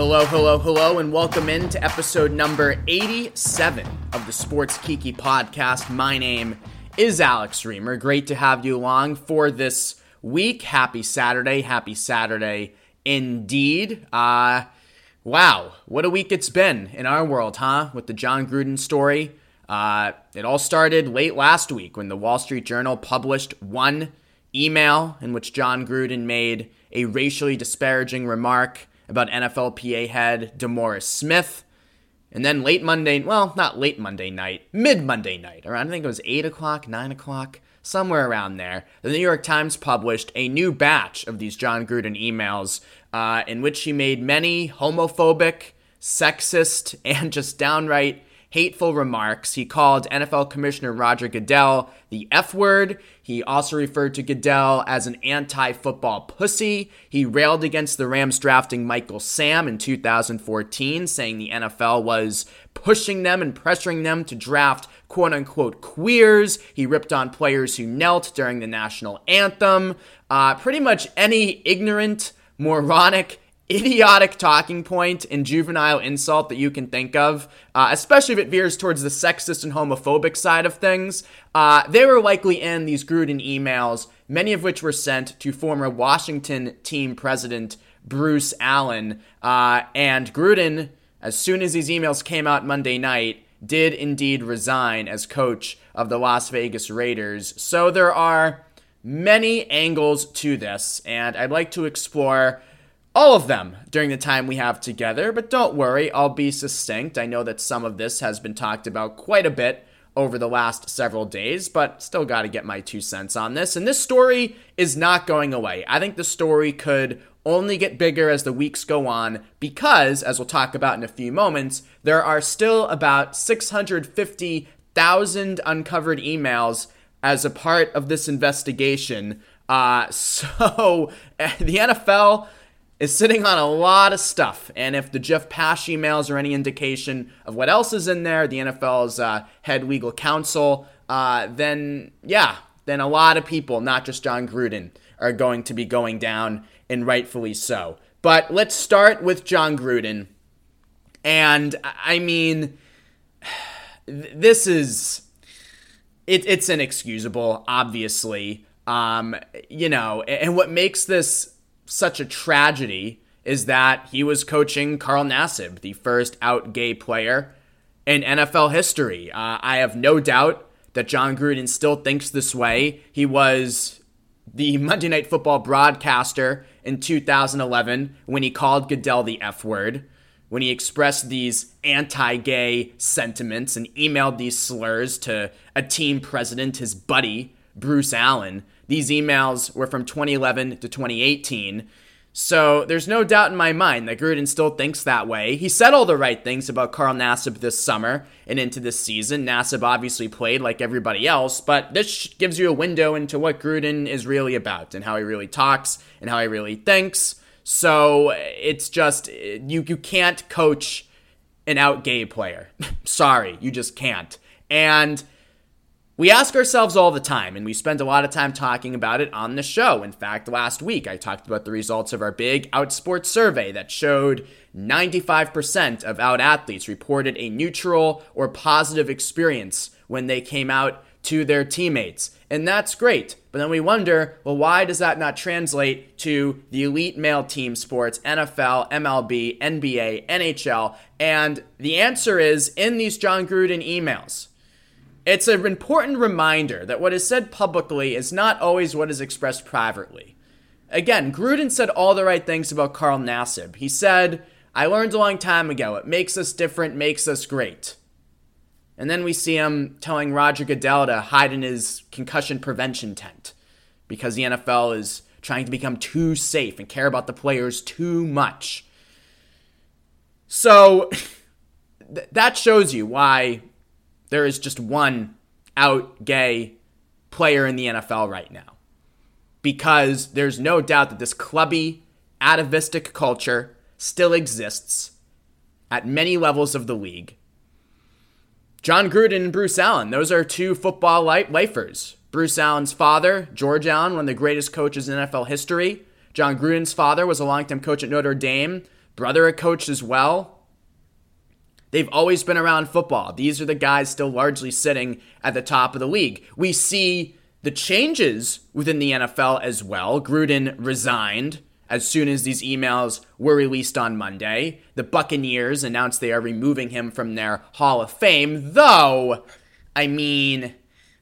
Hello, hello, hello, and welcome in to episode number 87 of the Sports Kiki podcast. My name is Alex Reimer. Great to have you along for this week. Happy Saturday. Happy Saturday indeed. Uh, wow, what a week it's been in our world, huh? With the Jon Gruden story. Uh, it all started late last week when the Wall Street Journal published one email in which Jon Gruden made a racially disparaging remark about NFLPA head DeMaurice Smith. And then late Monday, well, not late Monday night, mid Monday night, around I think it was 8 o'clock, 9 o'clock, somewhere around there, the New York Times published a new batch of these Jon Gruden emails uh, in which he made many homophobic, sexist, and just downright hateful remarks. He called NFL Commissioner Roger Goodell the F word. He also referred to Goodell as an anti football pussy. He railed against the Rams drafting Michael Sam in 2014, saying the NFL was pushing them and pressuring them to draft quote unquote queers. He ripped on players who knelt during the national anthem. Uh, pretty much any ignorant, moronic, idiotic talking point and juvenile insult that you can think of, uh, especially if it veers towards the sexist and homophobic side of things, uh, they were likely in these Gruden emails, many of which were sent to former Washington team president Bruce Allen. Uh, and Gruden, as soon as these emails came out Monday night, did indeed resign as coach of the Las Vegas Raiders. So there are many angles to this, and I'd like to explore all of them during the time we have together, but don't worry, I'll be succinct. I know that some of this has been talked about quite a bit over the last several days, but still got to get my two cents on this. And this story is not going away. I think the story could only get bigger as the weeks go on because, as we'll talk about in a few moments, there are still about 650,000 uncovered emails as a part of this investigation. Uh, so the NFL is sitting on a lot of stuff. And if the Jeff Pash emails are any indication of what else is in there, the NFL's uh, head legal counsel, uh, then yeah, then a lot of people, not just Jon Gruden, are going to be going down, and rightfully so. But let's start with Jon Gruden. And I mean, this is it, it's inexcusable, obviously. Um, you know, and what makes this such a tragedy is that he was coaching Carl Nassib, the first out gay player in NFL history. Uh, I have no doubt that Jon Gruden still thinks this way. He was the Monday Night Football broadcaster in 2011 when he called Goodell the F word, when he expressed these anti gay sentiments and emailed these slurs to a team president, his buddy, Bruce Allen. These emails were from 2011 to 2018. So there's no doubt in my mind that Gruden still thinks that way. He said all the right things about Carl Nassib this summer and into this season. Nassib obviously played like everybody else, but this gives you a window into what Gruden is really about and how he really talks and how he really thinks. So it's just you you can't coach an out gay player. Sorry, you just can't. And we ask ourselves all the time, and we spend a lot of time talking about it on the show. In fact, last week I talked about the results of our big Outsports survey that showed 95% of out athletes reported a neutral or positive experience when they came out to their teammates. And that's great. But then we wonder, well, why does that not translate to the elite male team sports, NFL, MLB, NBA, NHL? And the answer is in these Jon Gruden emails. It's an important reminder that what is said publicly is not always what is expressed privately. Again, Gruden said all the right things about Carl Nassib. He said, I learned a long time ago, it makes us different, makes us great. And then we see him telling Roger Goodell to hide in his concussion prevention tent because the NFL is trying to become too safe and care about the players too much. So th- that shows you why there is just one out gay player in the NFL right now. Because there's no doubt that this clubby, atavistic culture still exists at many levels of the league. Jon Gruden and Bruce Allen, those are two football light lifers. Bruce Allen's father, George Allen, one of the greatest coaches in NFL history. Jon Gruden's father was a longtime coach at Notre Dame. brother a coach as well. They've always been around football. These are the guys still largely sitting at the top of the league. We see the changes within the NFL as well. Gruden resigned as soon as these emails were released on Monday. The Buccaneers announced they are removing him from their Hall of Fame, though, I mean,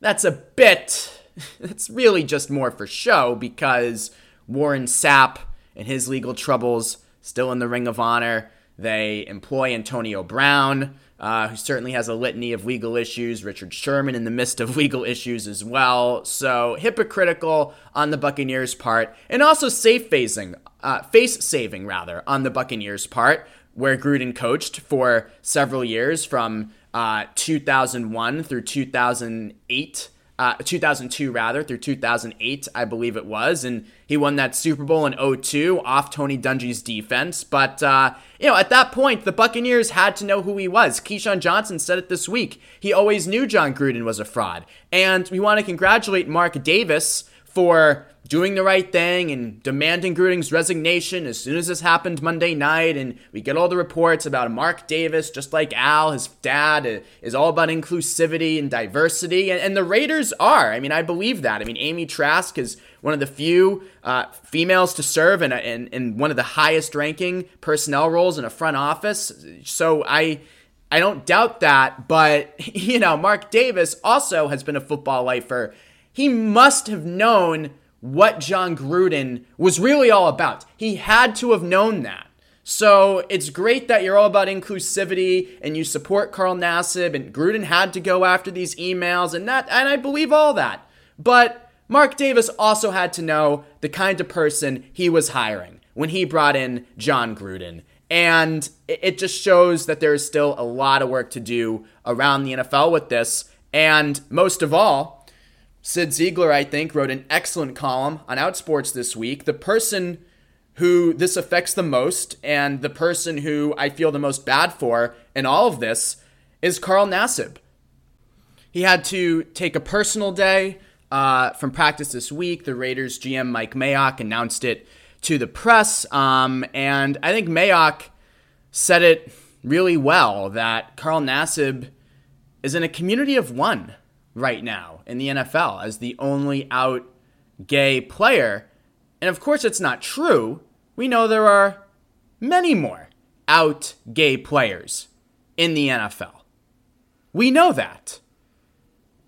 that's a bit, that's really just more for show because Warren Sapp and his legal troubles still in the Ring of Honor. They employ Antonio Brown, uh, who certainly has a litany of legal issues. Richard Sherman in the midst of legal issues as well. So hypocritical on the Buccaneers' part, and also safe phasing, uh, face saving rather, on the Buccaneers' part, where Gruden coached for several years from uh, 2001 through 2008 uh, 2002 rather through 2008 i believe it was and he won that super bowl in 02 off tony dungy's defense but uh, you know at that point the buccaneers had to know who he was. Keyshawn johnson said it this week. He always knew jon gruden was a fraud and we want to congratulate mark davis for doing the right thing and demanding Gruden's resignation as soon as this happened Monday night. And we get all the reports about Mark Davis, just like Al, his dad, is all about inclusivity and diversity. And, and the Raiders are. I mean, I believe that. I mean, Amy Trask is one of the few uh, females to serve in, a, in, in one of the highest ranking personnel roles in a front office. So I. I don't doubt that, but you know, Mark Davis also has been a football lifer. He must have known what Jon Gruden was really all about. He had to have known that. So it's great that you're all about inclusivity and you support Carl Nassib and Gruden had to go after these emails and that and I believe all that. But Mark Davis also had to know the kind of person he was hiring when he brought in Jon Gruden. And it just shows that there is still a lot of work to do around the NFL with this. And most of all, Cyd Zeigler, I think, wrote an excellent column on Outsports this week. The person who this affects the most and the person who I feel the most bad for in all of this is Carl Nassib. He had to take a personal day uh, from practice this week. The Raiders GM Mike Mayock announced it to the press, um, and I think Mayock said it really well that Carl Nassib is in a community of one right now in the NFL as the only out gay player. And of course, it's not true. We know there are many more out gay players in the NFL. We know that.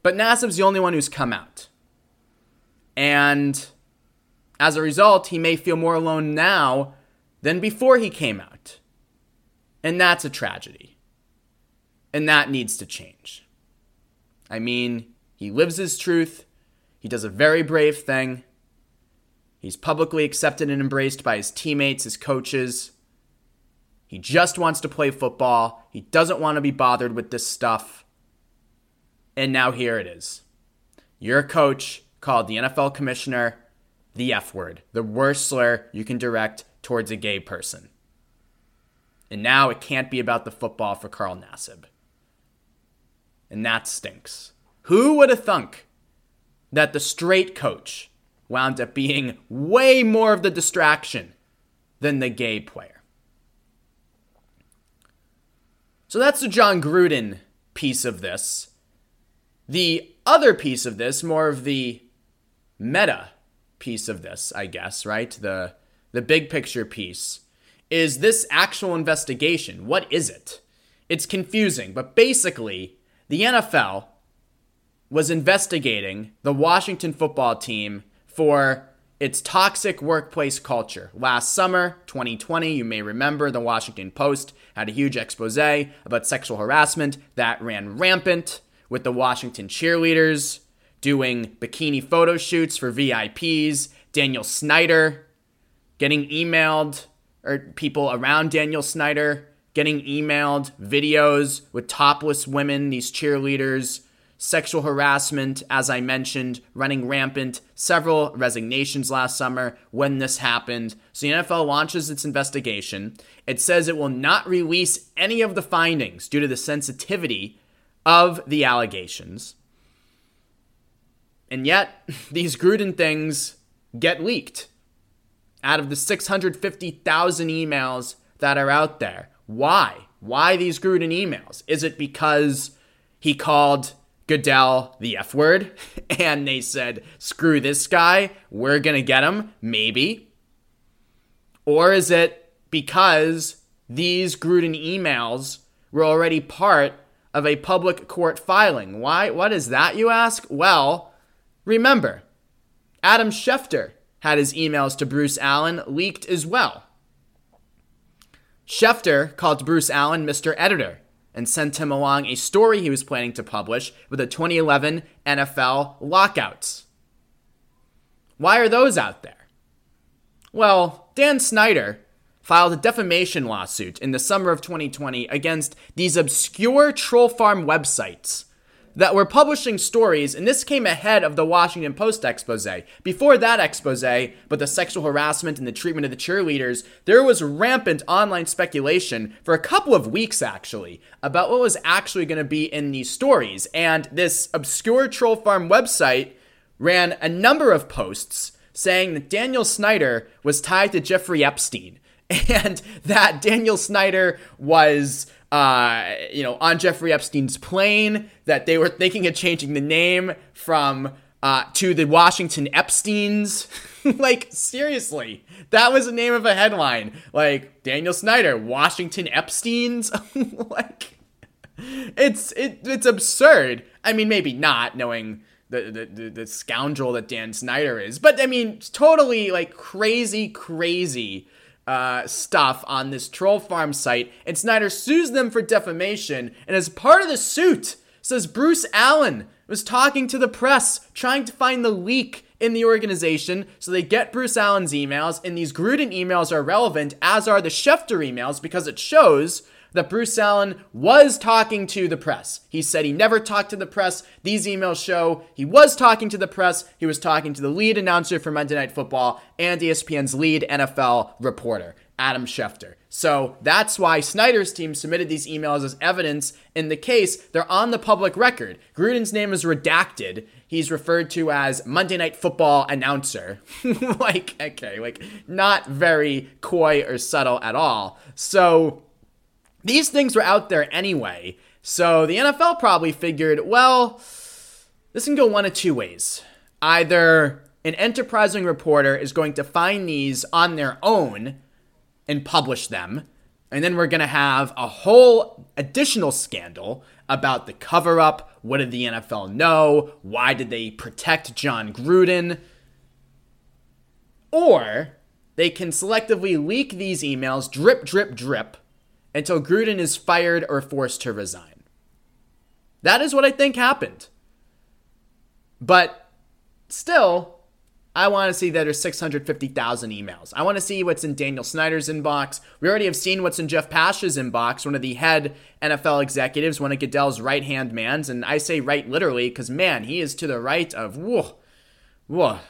But Nassib's the only one who's come out. And as a result, he may feel more alone now than before he came out. And that's a tragedy. And that needs to change. I mean, he lives his truth. He does a very brave thing. He's publicly accepted and embraced by his teammates, his coaches. He just wants to play football. He doesn't want to be bothered with this stuff. And now here it is. Your coach called the NFL commissioner the F word, the worst slur you can direct towards a gay person. And now it can't be about the football for Carl Nassib. And that stinks. Who would have thunk that the straight coach wound up being way more of the distraction than the gay player? So that's the Jon Gruden piece of this. The other piece of this, more of the meta piece of this, I guess, right? The the big picture piece is this actual investigation. What is it? It's confusing, but basically the NFL was investigating the Washington football team for its toxic workplace culture. Last summer, 2020, you may remember the Washington Post had a huge expose about sexual harassment that ran rampant with the Washington cheerleaders doing bikini photo shoots for VIPs, Daniel Snyder getting emailed, or people around Daniel Snyder getting emailed videos with topless women, these cheerleaders, sexual harassment, as I mentioned, running rampant, several resignations last summer when this happened. So the NFL launches its investigation. It says it will not release any of the findings due to the sensitivity of the allegations. And yet, these Gruden things get leaked. Out of the 650,000 emails that are out there. Why? Why these Gruden emails? Is it because he called Goodell the F word and they said, screw this guy, we're going to get him? Maybe. Or is it because these Gruden emails were already part of a public court filing? Why? What is that, you ask? Well, remember, Adam Schefter had his emails to Bruce Allen leaked as well. Schefter called Bruce Allen Mr. Editor and sent him along a story he was planning to publish with the 2011 NFL lockouts. Why are those out there? Well, Dan Snyder filed a defamation lawsuit in the summer of 2020 against these obscure troll farm websites that were publishing stories, and this came ahead of the Washington Post expose. Before that expose, but the sexual harassment and the treatment of the cheerleaders, there was rampant online speculation for a couple of weeks actually about what was actually going to be in these stories. And this obscure troll farm website ran a number of posts saying that Daniel Snyder was tied to Jeffrey Epstein and that Daniel Snyder was uh, you know, on Jeffrey Epstein's plane, that they were thinking of changing the name from uh, to the Washington Epsteins. like, seriously, that was the name of a headline. Like, Daniel Snyder, Washington Epsteins. like, it's it, it's absurd. I mean, maybe not knowing the, the, the, the scoundrel that Dan Snyder is, but I mean, totally like crazy, crazy uh, stuff on this troll farm site, and Snyder sues them for defamation. And as part of the suit, says Bruce Allen was talking to the press, trying to find the leak in the organization. So they get Bruce Allen's emails, and these Gruden emails are relevant, as are the Schefter emails, because it shows that Bruce Allen was talking to the press. He said he never talked to the press. These emails show he was talking to the press. He was talking to the lead announcer for Monday Night Football and ESPN's lead NFL reporter, Adam Schefter. So that's why Snyder's team submitted these emails as evidence in the case. They're on the public record. Gruden's name is redacted. He's referred to as Monday Night Football announcer. like, okay, like not very coy or subtle at all. So these things were out there anyway. So the NFL probably figured, well, this can go one of two ways. Either an enterprising reporter is going to find these on their own and publish them, and then we're going to have a whole additional scandal about the cover up. What did the NFL know? Why did they protect Jon Gruden? Or they can selectively leak these emails, drip, drip, drip, until Gruden is fired or forced to resign. That is what I think happened. But still, I want to see that there's 650,000 emails. I want to see what's in Daniel Snyder's inbox. We already have seen what's in Jeff Pash's inbox, one of the head NFL executives, one of Goodell's right hand mans. And I say right literally because, man, he is to the right of, whoa, whoa.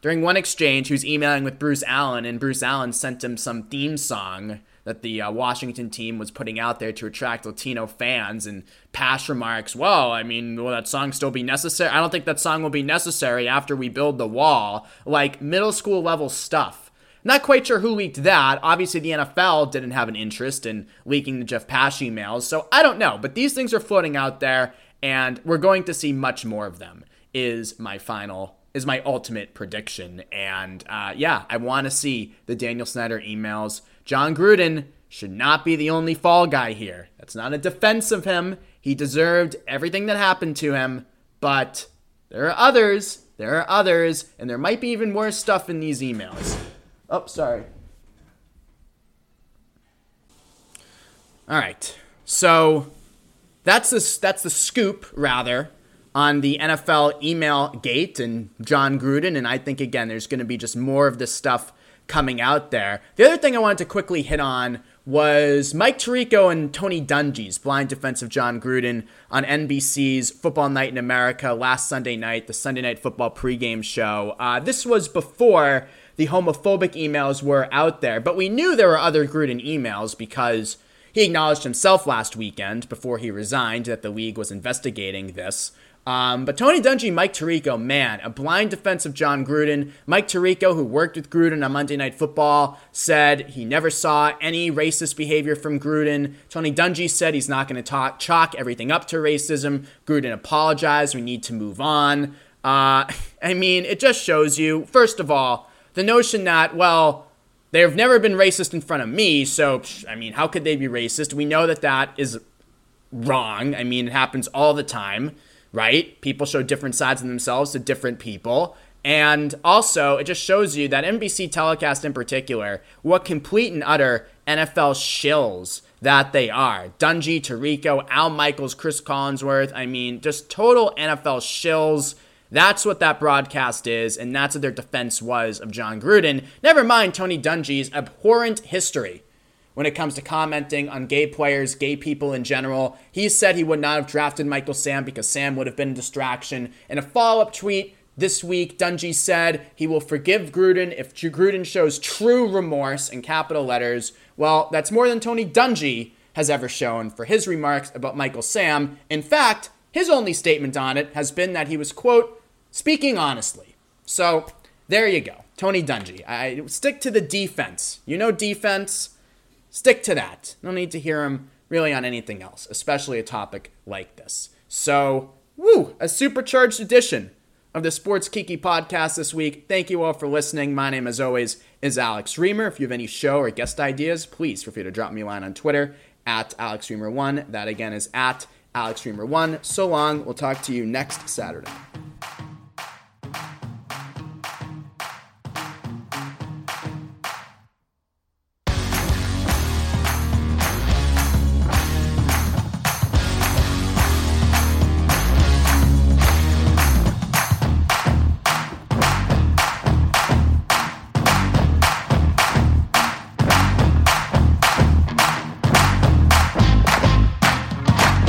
During one exchange, he was emailing with Bruce Allen, and Bruce Allen sent him some theme song that the uh, Washington team was putting out there to attract Latino fans. And Pash remarks, well, I mean, will that song still be necessary? I don't think that song will be necessary after we build the wall. Like middle school level stuff. Not quite sure who leaked that. Obviously, the NFL didn't have an interest in leaking the Jeff Pash emails, so I don't know. But these things are floating out there, and we're going to see much more of them. Is my final is my ultimate prediction. And uh, yeah, I want to see the Daniel Snyder emails. Jon Gruden should not be the only fall guy here. That's not a defense of him. He deserved everything that happened to him, but there are others. There are others, and there might be even more stuff in these emails. Oh, sorry. All right. So that's the that's the scoop rather on the NFL email gate and Jon Gruden. And I think, again, there's going to be just more of this stuff coming out there. The other thing I wanted to quickly hit on was Mike Tirico and Tony Dungy's blind defense of Jon Gruden on NBC's Football Night in America last Sunday night, the Sunday Night Football pregame show. Uh, this was before the homophobic emails were out there, but we knew there were other Gruden emails because he acknowledged himself last weekend before he resigned that the league was investigating this. Um, but Tony Dungy, Mike Tirico, man, a blind defense of Jon Gruden. Mike Tirico, who worked with Gruden on Monday Night Football, said he never saw any racist behavior from Gruden. Tony Dungy said he's not going to talk chalk everything up to racism. Gruden apologized. We need to move on. Uh, I mean, it just shows you, first of all, the notion that, well, they've never been racist in front of me, so, I mean, how could they be racist? We know that that is wrong. I mean, it happens all the time right? People show different sides of themselves to different people. And also, it just shows you that NBC telecast in particular, what complete and utter NFL shills that they are. Dungy, Tirico, Al Michaels, Cris Collinsworth. I mean, just total NFL shills. That's what that broadcast is, and that's what their defense was of Jon Gruden. Never mind Tony Dungy's abhorrent history when it comes to commenting on gay players, gay people in general. He said he would not have drafted Michael Sam because Sam would have been a distraction. In a follow up tweet this week, Dungy said he will forgive Gruden if Gruden shows true remorse in capital letters. Well, that's more than Tony Dungy has ever shown for his remarks about Michael Sam. In fact, his only statement on it has been that he was, quote, speaking honestly. So there you go. Tony Dungy. I stick to the defense. You know defense stick to that. No need to hear him really on anything else, especially a topic like this. So, woo, a supercharged edition of the Sports Kiki podcast this week. Thank you all for listening. My name, as always, is Alex Reimer. If you have any show or guest ideas, please feel free to drop me a line on Twitter at AlexReimer1. That again is at AlexReimer1. So long. We'll talk to you next Saturday.